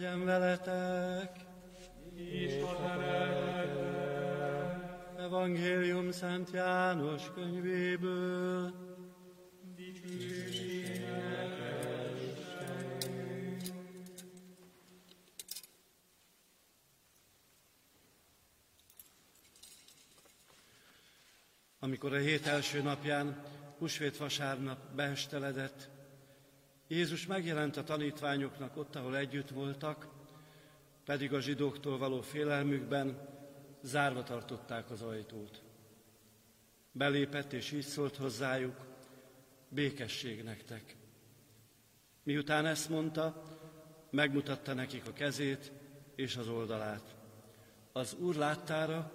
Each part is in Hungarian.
legyen veletek. És Evangélium Szent János könyvéből. Amikor a hét első napján, húsvét vasárnap beesteledett, Jézus megjelent a tanítványoknak ott, ahol együtt voltak, pedig a zsidóktól való félelmükben zárva tartották az ajtót. Belépett és így szólt hozzájuk, békesség nektek. Miután ezt mondta, megmutatta nekik a kezét és az oldalát. Az Úr láttára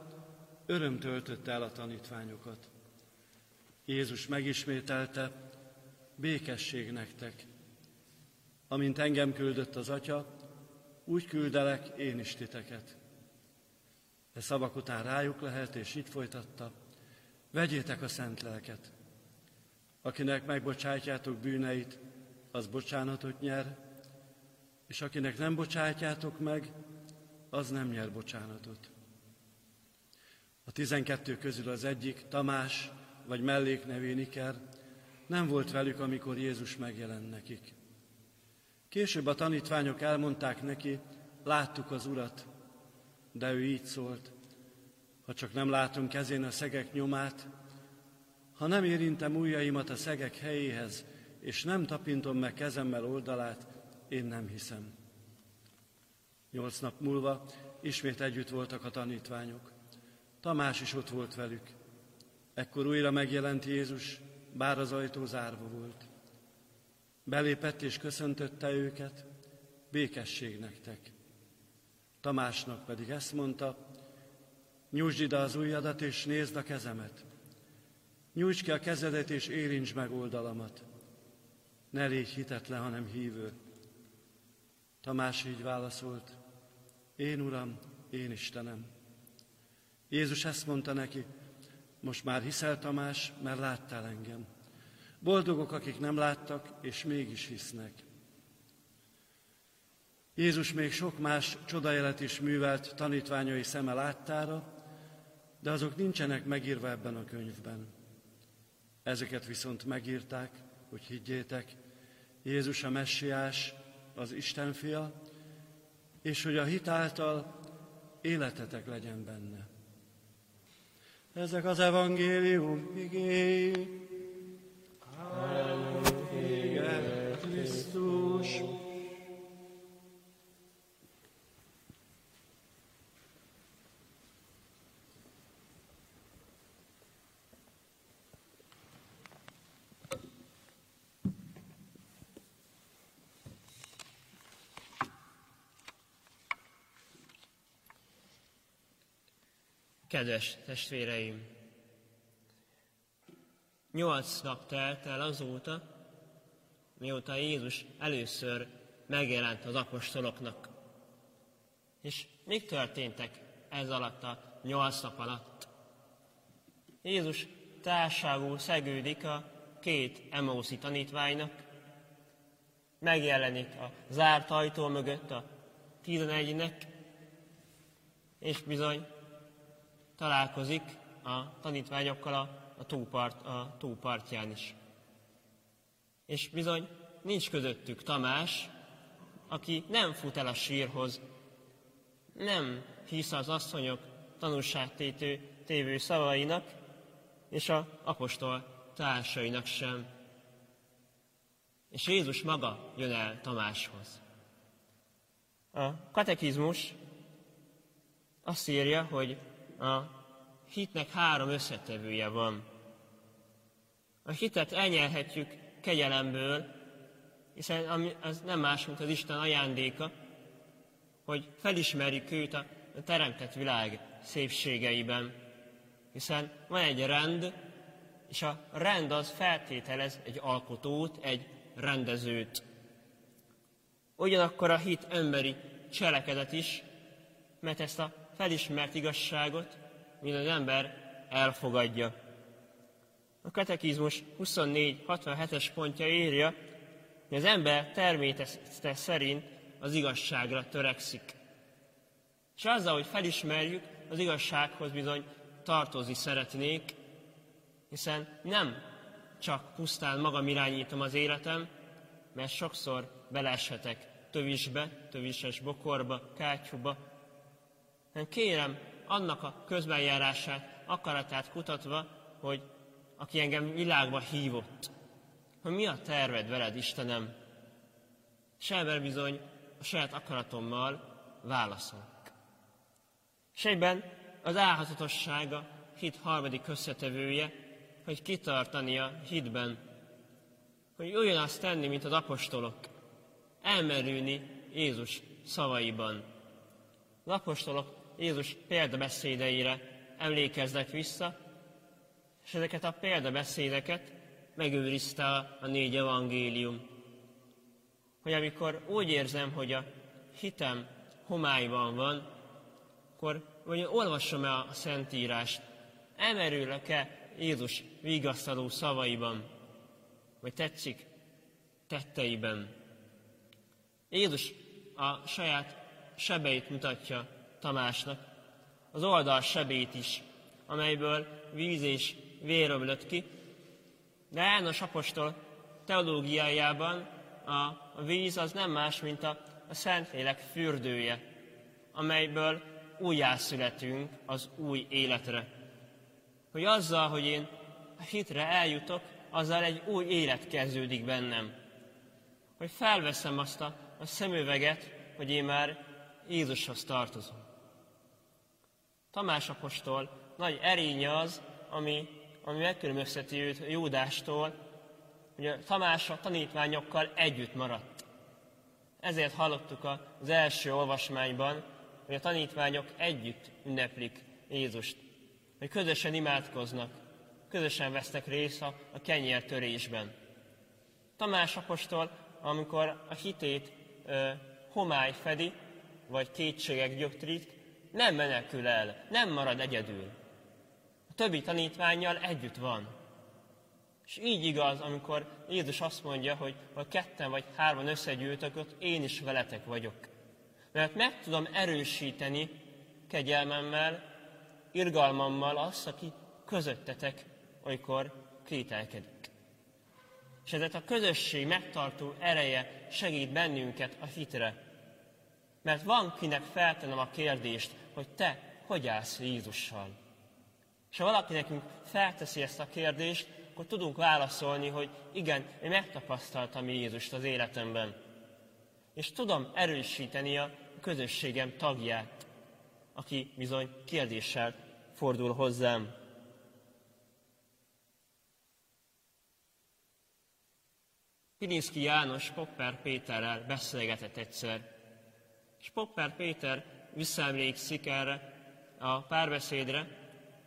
öröm töltötte el a tanítványokat. Jézus megismételte, békesség nektek. Amint engem küldött az Atya, úgy küldelek én is titeket. De szavak után rájuk lehet, és így folytatta, vegyétek a szent lelket. Akinek megbocsátjátok bűneit, az bocsánatot nyer, és akinek nem bocsátjátok meg, az nem nyer bocsánatot. A tizenkettő közül az egyik, Tamás, vagy melléknevén Iker, nem volt velük, amikor Jézus megjelent nekik. Később a tanítványok elmondták neki, láttuk az Urat, de ő így szólt, ha csak nem látom kezén a szegek nyomát, ha nem érintem ujjaimat a szegek helyéhez, és nem tapintom meg kezemmel oldalát, én nem hiszem. Nyolc nap múlva ismét együtt voltak a tanítványok. Tamás is ott volt velük. Ekkor újra megjelent Jézus, bár az ajtó zárva volt. Belépett és köszöntötte őket, békesség nektek. Tamásnak pedig ezt mondta, nyújtsd ide az ujjadat és nézd a kezemet. Nyújts ki a kezedet és érints meg oldalamat. Ne légy hitetlen, hanem hívő. Tamás így válaszolt, én Uram, én Istenem. Jézus ezt mondta neki, most már hiszel Tamás, mert láttál engem. Boldogok, akik nem láttak, és mégis hisznek. Jézus még sok más csodajelet is művelt tanítványai szeme láttára, de azok nincsenek megírva ebben a könyvben. Ezeket viszont megírták, hogy higgyétek, Jézus a messiás, az Isten fia, és hogy a hit által életetek legyen benne. Ezek az evangélium igény. Krisztus. Kedves testvéreim! Nyolc nap telt el azóta, mióta Jézus először megjelent az apostoloknak. És mik történtek ez alatt a nyolc nap alatt? Jézus társágú szegődik a két Emauszi tanítványnak, megjelenik a zárt ajtó mögött a tizenegynek, és bizony találkozik a tanítványokkal a, a, tópart, a tópartján is. És bizony nincs közöttük Tamás, aki nem fut el a sírhoz, nem hisz az asszonyok tanulságtétő tévő szavainak, és a apostol társainak sem. És Jézus maga jön el Tamáshoz. A katekizmus azt írja, hogy a hitnek három összetevője van. A hitet elnyerhetjük kegyelemből, hiszen az nem más, mint az Isten ajándéka, hogy felismerjük őt a teremtett világ szépségeiben. Hiszen van egy rend, és a rend az feltételez egy alkotót, egy rendezőt. Ugyanakkor a hit emberi cselekedet is, mert ezt a felismert igazságot, mint az ember elfogadja. A katekizmus 24-67-es pontja írja, hogy az ember természete szerint az igazságra törekszik. És azzal, hogy felismerjük, az igazsághoz bizony tartozni szeretnék, hiszen nem csak pusztán magam irányítom az életem, mert sokszor beleeshetek tövisbe, tövises bokorba, kátyúba, hanem kérem annak a közbenjárását, akaratát kutatva, hogy aki engem világba hívott, hogy mi a terved veled, Istenem, és ebben bizony a saját akaratommal válaszolok. És egyben az álhatatossága hit harmadik összetevője, hogy kitartani a hitben, hogy olyan azt tenni, mint az apostolok, elmerülni Jézus szavaiban. Az apostolok Jézus példabeszédeire emlékeznek vissza, és ezeket a példabeszédeket megőrizte a négy evangélium. Hogy amikor úgy érzem, hogy a hitem homályban van, akkor vagy olvasom-e a Szentírást, emerülök-e Jézus vigasztaló szavaiban, vagy tetszik tetteiben. Jézus a saját sebeit mutatja Tamásnak, az oldal sebét is, amelyből víz és vér ömlött ki, de János apostol teológiájában a víz az nem más, mint a, a Szentlélek fürdője, amelyből újjászületünk az új életre. Hogy azzal, hogy én a hitre eljutok, azzal egy új élet kezdődik bennem. Hogy felveszem azt a, a szemüveget, hogy én már Jézushoz tartozom. Tamás apostol nagy erénye az, ami, ami megkülönbözteti őt Júdástól, hogy a Tamás a tanítványokkal együtt maradt. Ezért hallottuk az első olvasmányban, hogy a tanítványok együtt ünneplik Jézust, hogy közösen imádkoznak, közösen vesznek részt a, a kenyértörésben. Tamás apostol, amikor a hitét ö, homály fedi, vagy kétségek gyöktrik, nem menekül el, nem marad egyedül. Többi tanítványjal együtt van. És így igaz, amikor Jézus azt mondja, hogy ha ketten vagy hárman összegyűltök, ott én is veletek vagyok. Mert meg tudom erősíteni kegyelmemmel, irgalmammal azt, aki közöttetek, amikor kételkedik. És ezért a közösség megtartó ereje segít bennünket a hitre. Mert van kinek feltenem a kérdést, hogy te hogy állsz Jézussal. És ha valaki nekünk felteszi ezt a kérdést, akkor tudunk válaszolni, hogy igen, én megtapasztaltam Jézust az életemben. És tudom erősíteni a közösségem tagját, aki bizony kérdéssel fordul hozzám. Pilinszki János Popper Péterrel beszélgetett egyszer, és Popper Péter visszaemlékszik erre a párbeszédre.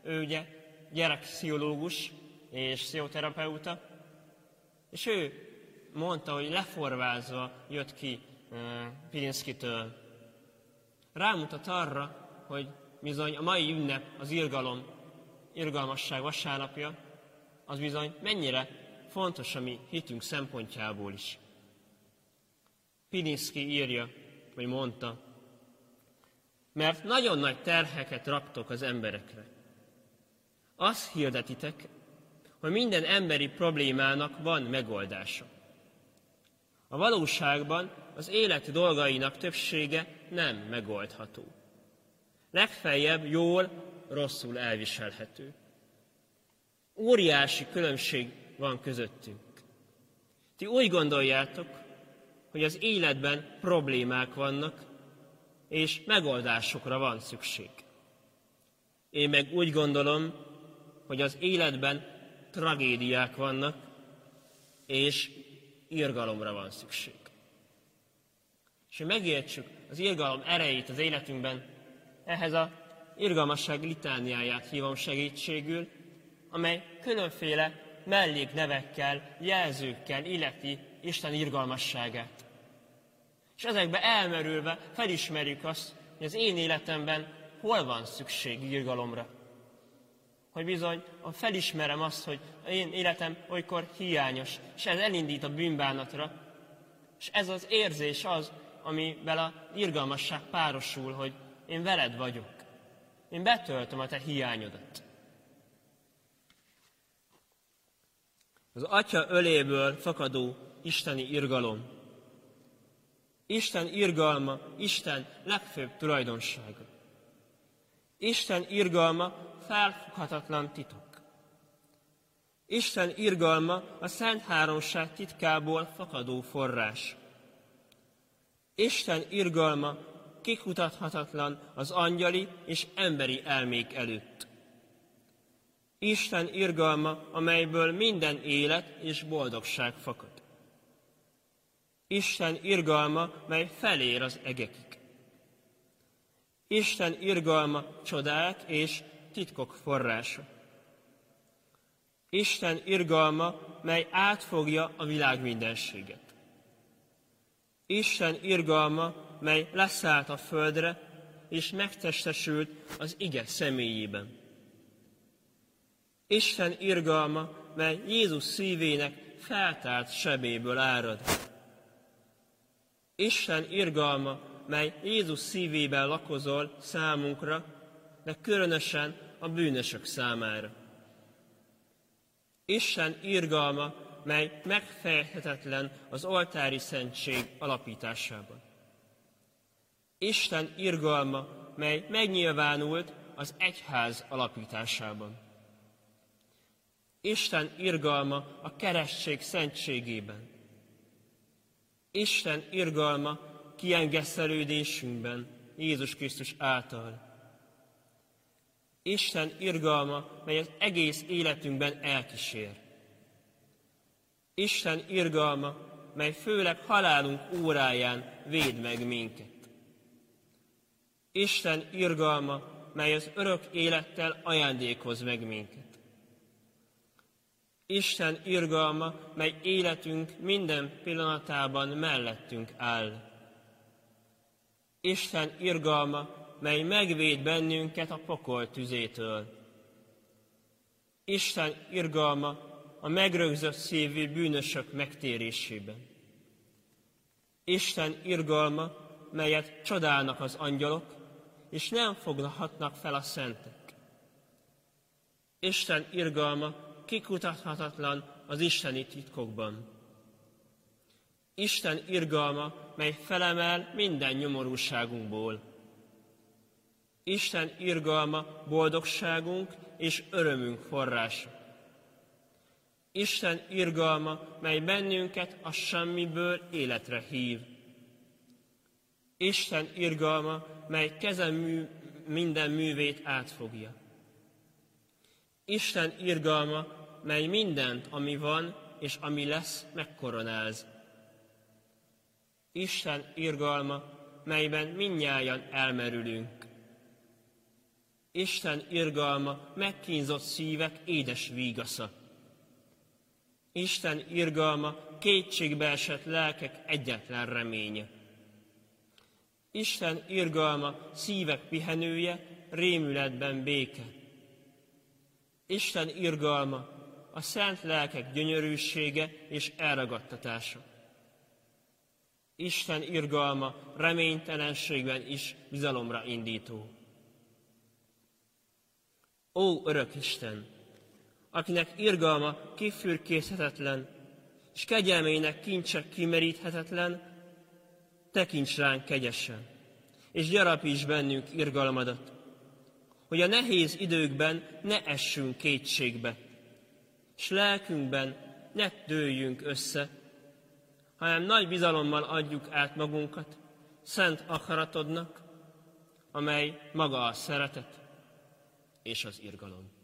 Ő ugye gyerekpszichológus és pszichoterapeuta, és ő mondta, hogy leforvázva jött ki uh, Pilinszkitől. Rámutat arra, hogy bizony a mai ünnep, az irgalom, irgalmasság vasárnapja, az bizony mennyire fontos a mi hitünk szempontjából is. Pilinszki írja, vagy mondta, mert nagyon nagy terheket raktok az emberekre. Azt hirdetitek, hogy minden emberi problémának van megoldása. A valóságban az élet dolgainak többsége nem megoldható. Legfeljebb jól, rosszul elviselhető. Óriási különbség van közöttünk. Ti úgy gondoljátok, hogy az életben problémák vannak, és megoldásokra van szükség. Én meg úgy gondolom, hogy az életben tragédiák vannak, és irgalomra van szükség. És hogy megértsük az irgalom erejét az életünkben, ehhez a irgalmasság litániáját hívom segítségül, amely különféle melléknevekkel, jelzőkkel illeti Isten irgalmasságát. És ezekbe elmerülve felismerjük azt, hogy az én életemben hol van szükség irgalomra. Hogy bizony, felismerem azt, hogy én életem olykor hiányos, és ez elindít a bűnbánatra, és ez az érzés az, amivel a irgalmasság párosul, hogy én veled vagyok. Én betöltöm a te hiányodat. Az Atya öléből fakadó isteni irgalom. Isten irgalma, Isten legfőbb tulajdonsága. Isten irgalma felfoghatatlan titok. Isten irgalma a Szent Háromság titkából fakadó forrás. Isten irgalma kikutathatatlan az angyali és emberi elmék előtt. Isten irgalma, amelyből minden élet és boldogság fakad. Isten irgalma, mely felér az egekig. Isten irgalma csodák és titkok forrása. Isten irgalma, mely átfogja a világ mindenséget. Isten irgalma, mely leszállt a földre, és megtestesült az ige személyében. Isten irgalma, mely Jézus szívének feltárt sebéből árad. Isten irgalma, mely Jézus szívében lakozol számunkra, de különösen a bűnösök számára. Isten irgalma, mely megfejthetetlen az oltári szentség alapításában. Isten irgalma, mely megnyilvánult az egyház alapításában. Isten irgalma a keresztség szentségében. Isten irgalma kiengeszelődésünkben Jézus Krisztus által. Isten irgalma, mely az egész életünkben elkísér. Isten irgalma, mely főleg halálunk óráján véd meg minket. Isten irgalma, mely az örök élettel ajándékoz meg minket. Isten irgalma, mely életünk minden pillanatában mellettünk áll. Isten irgalma, mely megvéd bennünket a pokol tüzétől. Isten irgalma a megrögzött szívű bűnösök megtérésében. Isten irgalma, melyet csodálnak az angyalok, és nem foghatnak fel a szentek. Isten irgalma, kikutathatatlan az isteni titkokban. Isten irgalma, mely felemel minden nyomorúságunkból. Isten irgalma boldogságunk és örömünk forrása. Isten irgalma, mely bennünket a semmiből életre hív. Isten irgalma, mely kezem mű, minden művét átfogja. Isten irgalma, mely mindent, ami van és ami lesz, megkoronáz. Isten irgalma, melyben minnyájan elmerülünk. Isten irgalma megkínzott szívek édes vígasza. Isten irgalma kétségbe esett lelkek egyetlen reménye. Isten irgalma szívek pihenője, rémületben béke. Isten irgalma a szent lelkek gyönyörűsége és elragadtatása. Isten irgalma reménytelenségben is bizalomra indító. Ó, örök Isten, akinek irgalma kifürkészhetetlen, és kegyelmének kincse kimeríthetetlen, tekints ránk kegyesen, és gyarapíts bennünk irgalmadat, hogy a nehéz időkben ne essünk kétségbe, és lelkünkben ne dőljünk össze, hanem nagy bizalommal adjuk át magunkat szent akaratodnak, amely maga a szeretet és az irgalom.